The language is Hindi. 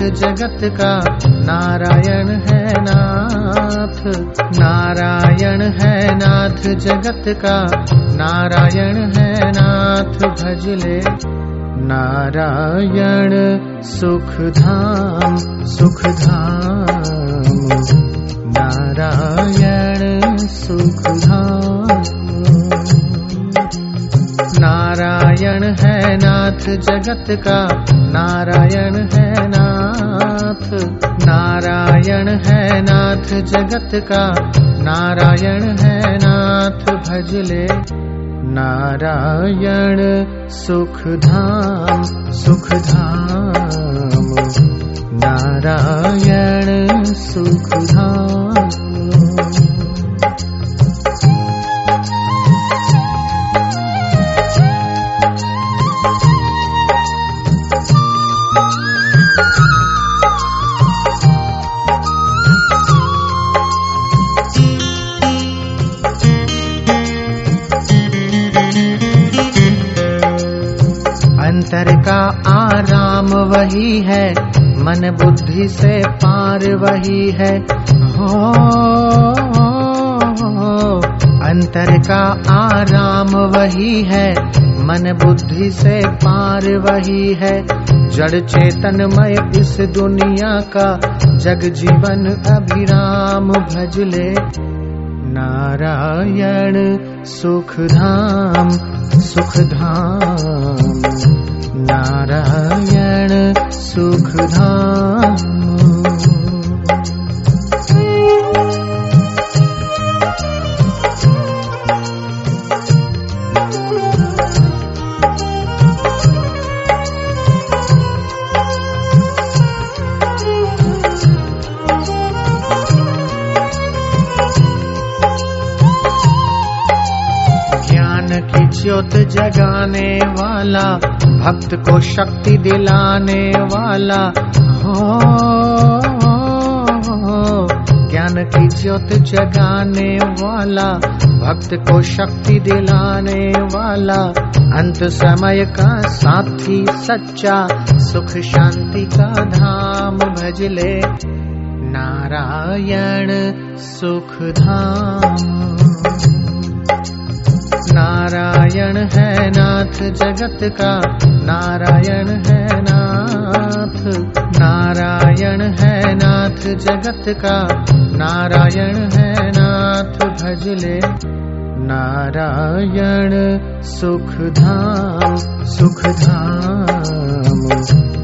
जगत का, नारायण है नाथ। नारायण है नाथ जगत का, नारायण है नाथ भजले। नारायण सुख धाम सुख धाम नारायण सुख नाथ जगत का नारायण है नाथ। नारायण है नाथ जगत का नारायण है नाथ। भजले नारायण सुख धाम सुख धाम नारायण सुख आराम वही है, मन बुद्धि से पार वही है। हो अंतर का आराम वही है, मन बुद्धि से पार वही है। जड़ चेतनमय इस दुनिया का, जग जीवन अभिराम भजले नारायण सुख धाम सुख धाम। नारायण सुखधाम। ज्योत जगाने वाला, भक्त को शक्ति दिलाने वाला। हो ज्ञान की ज्योत जगाने वाला, भक्त को शक्ति दिलाने वाला। अंत समय का साथी सच्चा, सुख शांति का धाम भजले नारायण सुख धाम। नारायण है नाथ जगत का। नारायण है नाथ। नारायण है नाथ जगत का। नारायण है नाथ भजले नारायण सुख धाम